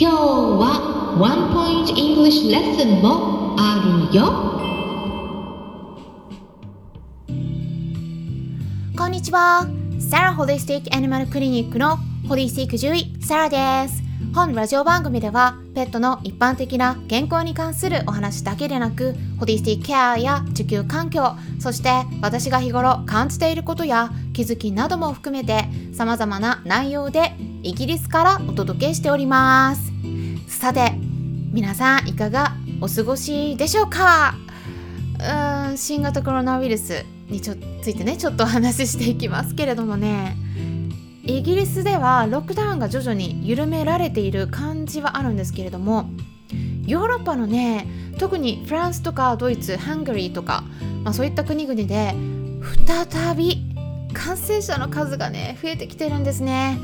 今日はワンポイント English レッスンもあるよ。こんにちは。サラホリスティックアニマルクリニックのホリスティック獣医サラです。本ラジオ番組ではペットの一般的な健康に関するお話だけでなくホリスティックケアや地球環境そして私が日頃感じていることや気づきなども含めて様々な内容でイギリスからお届けしております。さて皆さんいかがお過ごしでしょうか？うーん新型コロナウイルスにちょついてねちょっとお話ししていきますけれどもね。イギリスではロックダウンが徐々に緩められている感じはあるんですけれどもヨーロッパのね特にフランスとかドイツハンガリーとか、まあ、そういった国々で再び感染者の数がね増えてきてるんですね。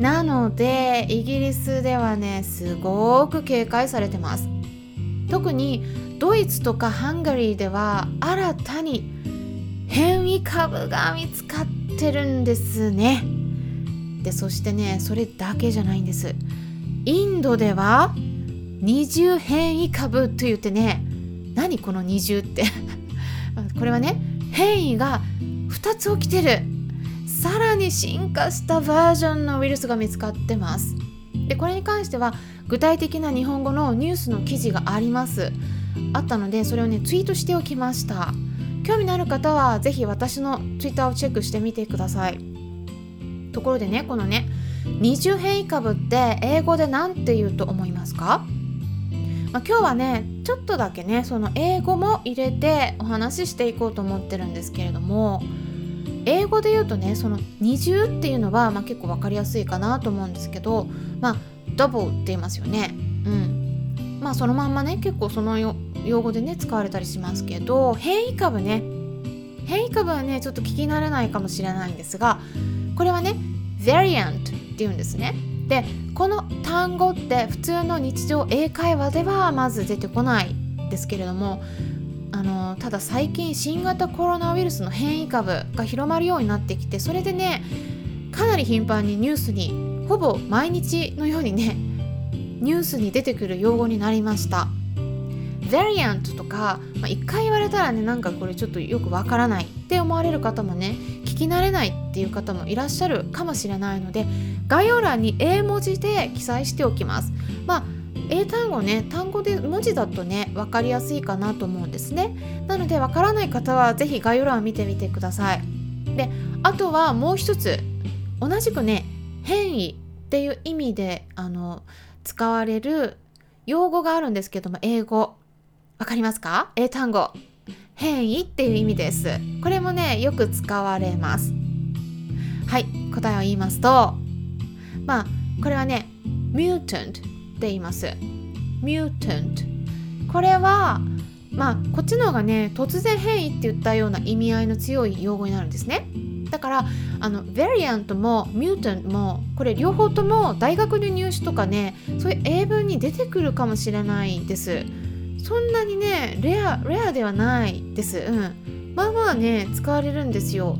なのでイギリスではねすごく警戒されてます。特にドイツとかハンガリーでは新たに変異株が見つかってるんですね。でそしてねそれだけじゃないんです。インドでは二重変異株と言ってね何この二重って。これはね変異が2つ起きてる。さらに進化したバージョンのウイルスが見つかってます。でこれに関しては具体的な日本語のニュースの記事があります。あったのでそれをねツイートしておきました。興味のある方はぜひ私のツイッターをチェックしてみてください。ところでねこのね二重変異株って英語で何て言うと思いますか、まあ、今日はねちょっとだけねその英語も入れてお話ししていこうと思ってるんですけれども英語で言うとねその二重っていうのは、まあ、結構分かりやすいかなと思うんですけどまあダブルって言いますよね。うん。まあそのまんまね結構その用語でね使われたりしますけど変異株ね。変異株はねちょっと聞き慣れないかもしれないんですがこれはね variant って言うんですね。でこの単語って普通の日常英会話ではまず出てこないですけれどもあのただ最近新型コロナウイルスの変異株が広まるようになってきてそれでねかなり頻繁にニュースにほぼ毎日のようにねニュースに出てくる用語になりました。Variant とか、まあ、1回言われたらねなんかこれちょっとよくわからないって思われる方もね聞き慣れないっていう方もいらっしゃるかもしれないので概要欄に英文字で記載しておきます。まあ英単語ね単語で文字だとね分かりやすいかなと思うんですね。なので分からない方は是非概要欄を見てみてください。であとはもう一つ同じくね変異っていう意味であの使われる用語があるんですけども英語。わかりますか？英単語。変異っていう意味です。これもねよく使われます。はい答えを言いますとまあこれはね mutant って言います。Mutant これはまあこっちの方がね突然変異って言ったような意味合いの強い用語になるんですね。だからあの variant も mutant もこれ両方とも大学の入試とかねそういう英文に出てくるかもしれないです。そんなにねレアレアではないです。うん。まあまあね使われるんですよ。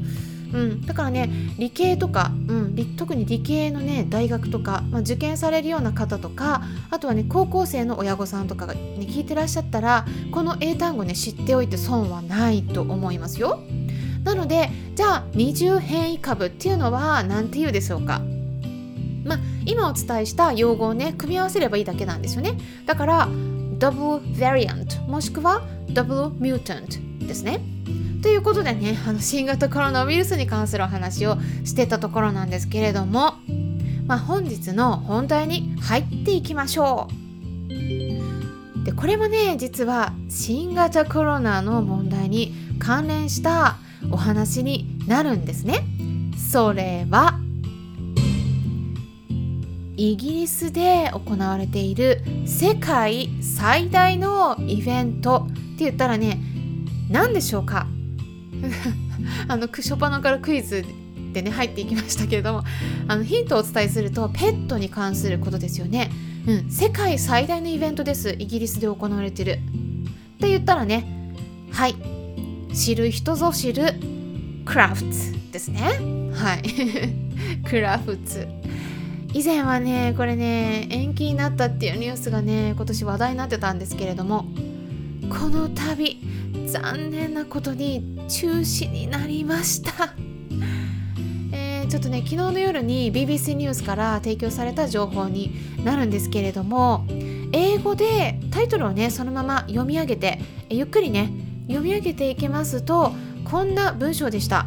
うん、だからね理系とか、うん、特に理系のね大学とか、まあ、受験されるような方とかあとはね高校生の親御さんとかが、ね、聞いてらっしゃったらこの英単語ね知っておいて損はないと思いますよ。なのでじゃあ二重変異株っていうのは何て言うでしょうかまあ今お伝えした用語をね組み合わせればいいだけなんですよね。だから double variant もしくは double mutant ですね。ということでねあの新型コロナウイルスに関するお話をしてたところなんですけれども、まあ、本日の本題に入っていきましょう。でこれもね実は新型コロナの問題に関連したお話になるんですね。それはイギリスで行われている世界最大のイベントって言ったらね何でしょうか？あの初パナからクイズでね入っていきましたけれどもあのヒントをお伝えするとペットに関することですよね、うん、世界最大のイベントです。イギリスで行われてる。って言ったらねはい。知る人ぞ知るクラフツですね。はい。クラフツ。以前はねこれね延期になったっていうニュースがね今年話題になってたんですけれどもこの度残念なことに中止になりました。えー、ちょっとね昨日の夜に BBC ニュースから提供された情報になるんですけれども英語でタイトルをねそのまま読み上げてゆっくりね読み上げていきますとこんな文章でした。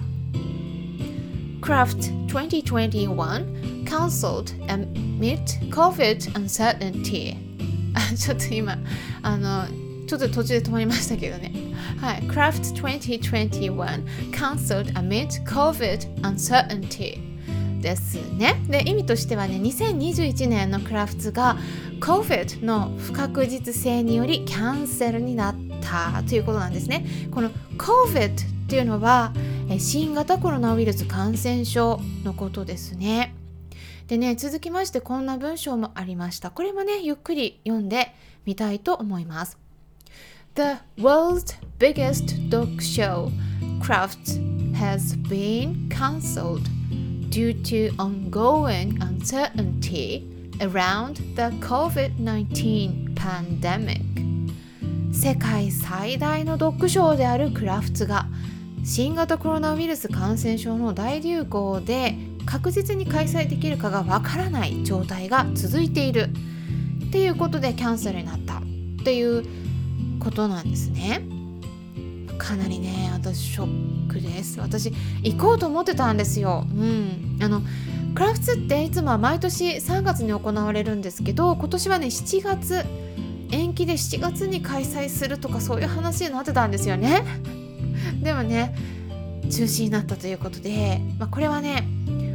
Craft 2021 cancelled amid COVID uncertainty ちょっと今あのちょっと途中で止まりましたけどね。はい。Craft 2021 cancelled amid COVID uncertainty ですね。で意味としてはね2021年のクラフトが COVID の不確実性によりキャンセルになったということなんですね。この COVID っていうのは新型コロナウイルス感染症のことですね。でね続きましてこんな文章もありました。これもねゆっくり読んでみたいと思います。The world's biggest dog show Crafts has been cancelled due to ongoing uncertainty around the COVID-19 pandemic 世界最大のドッグショーであるクラフツが新型コロナウイルス感染症の大流行で確実に開催できるかがわからない状態が続いているっていうことでキャンセルになったっていうことなんですね。かなりね私ショックです。私行こうと思ってたんですよ。うん。あのクラフツっていつもは毎年3月に行われるんですけど今年はね7月。延期で7月に開催するとかそういう話になってたんですよね。でもね中止になったということで、まあ、これはね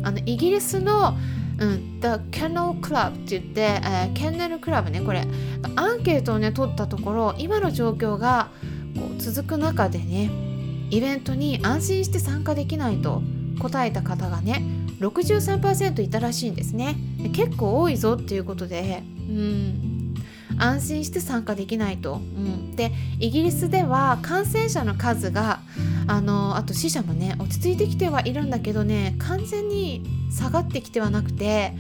あのイギリスのうん、The Kennel Club って言って、えー、ケンネルクラブねこれ。アンケートをね取ったところ今の状況がこう続く中でねイベントに安心して参加できないと答えた方がね63%いたらしいんですね。結構多いぞっていうことでうん。安心して参加できないと、うん、でイギリスでは感染者の数があのあと死者もね落ち着いてきてはいるんだけどね完全に下がってきてはなくて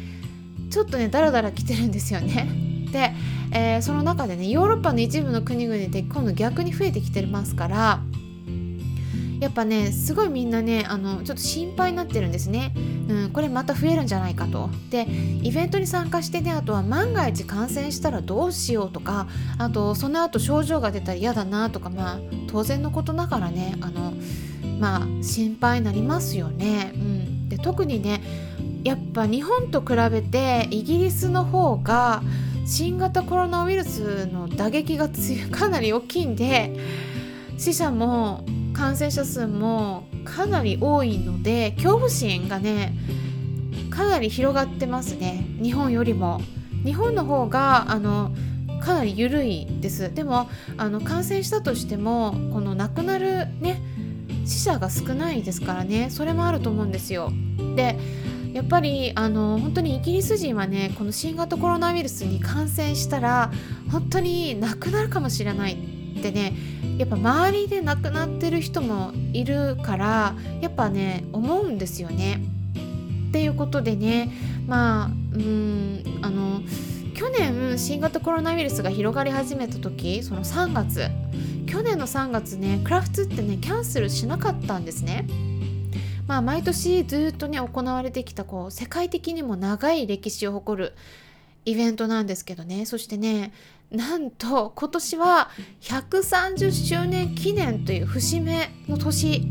ちょっとねダラダラ来てるんですよね。で、えー、その中でねヨーロッパの一部の国々で今度逆に増えてきてますからやっぱねすごいみんなねあのちょっと心配になってるんですね、うん、これまた増えるんじゃないかと。でイベントに参加してねあとは万が一感染したらどうしようとかあとその後症状が出たら嫌だなとかまあ当然のことながらねあのまあ心配になりますよね、うん、で特にねやっぱ日本と比べてイギリスの方が新型コロナウイルスの打撃が かなり大きいんで死者も感染者数もかなり多いので恐怖心がねかなり広がってますね。日本よりも。日本の方があのかなり緩いです。でもあの感染したとしてもこの亡くなるね死者が少ないですからね。それもあると思うんですよ。でやっぱりあの本当にイギリス人はねこの新型コロナウイルスに感染したら本当に亡くなるかもしれない。ってねやっぱ周りで亡くなってる人もいるからやっぱね思うんですよね。っていうことでねまあうんあの去年新型コロナウイルスが広がり始めた時その3月去年の3月ねクラフトってねキャンセルしなかったんですね。まあ毎年ずっとね行われてきたこう世界的にも長い歴史を誇るイベントなんですけどね。そしてねなんと今年は130周年記念という節目の年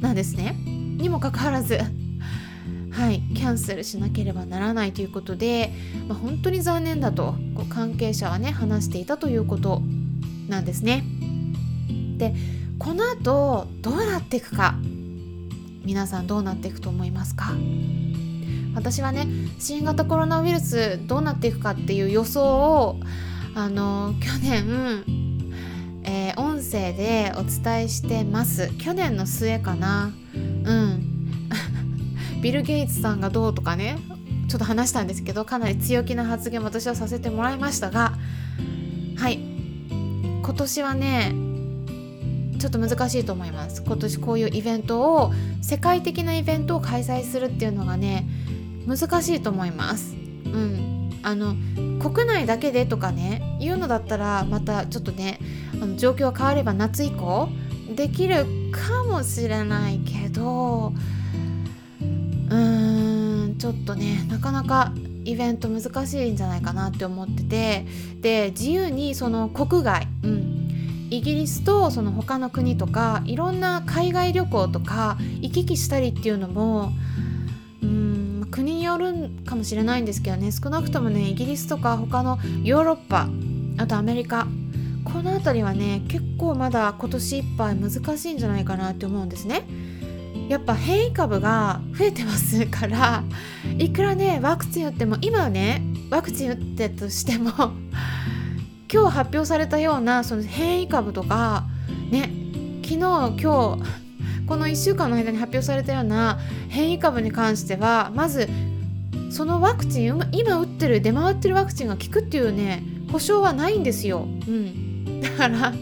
なんですね。にもかかわらず。はい。キャンセルしなければならないということで、まあ、本当に残念だとこう関係者はね話していたということなんですね。でこの後どうなっていくか。皆さんどうなっていくと思いますか？私はね新型コロナウイルスどうなっていくかっていう予想をあの去年、えー、音声でお伝えしてます。去年の末かな。うん。ビル・ゲイツさんがどうとかねちょっと話したんですけどかなり強気な発言私はさせてもらいましたがはい。今年はねちょっと難しいと思います。今年こういうイベントを世界的なイベントを開催するっていうのがね難しいと思います。うん。あの国内だけでとかねいうのだったらまたちょっとねあの状況が変われば夏以降できるかもしれないけどうーんちょっとねなかなかイベント難しいんじゃないかなって思っててで自由にその国外、うん、イギリスとその他の国とかいろんな海外旅行とか行き来したりっていうのもうん国によるかもしれないんですけどね少なくともねイギリスとか他のヨーロッパあとアメリカこの辺りはね結構まだ今年いっぱい難しいんじゃないかなって思うんですね。やっぱ変異株が増えてますからいくらねワクチン打っても今はねワクチン打ってとしても今日発表されたようなその変異株とかね昨日今日この1週間の間に発表されたような変異株に関してはまずそのワクチン今打ってる出回ってるワクチンが効くっていうね保証はないんですよ。うん、だから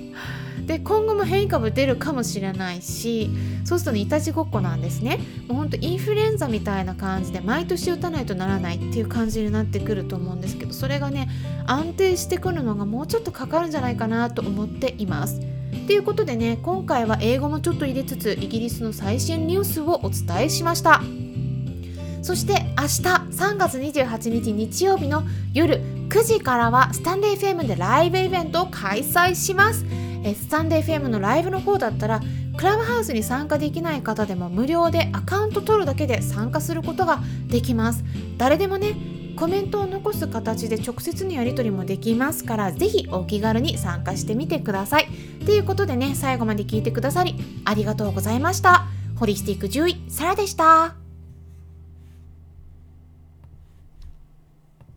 で今後も変異株出るかもしれないしそうするとねいたちごっこなんですね。もうほんとインフルエンザみたいな感じで毎年打たないとならないっていう感じになってくると思うんですけどそれがね安定してくるのがもうちょっとかかるんじゃないかなと思っています。ということでね今回は英語もちょっと入れつつイギリスの最新ニュースをお伝えしました。そして明日3月28日日曜日の夜9時からはスタンデー FM でライブイベントを開催します。えスタンデー FM のライブの方だったらクラブハウスに参加できない方でも無料でアカウント取るだけで参加することができます。誰でもねコメントを残す形で直接にやり取りもできますからぜひお気軽に参加してみてください。ということでね最後まで聞いてくださりありがとうございました。ホリスティック獣医サラでした。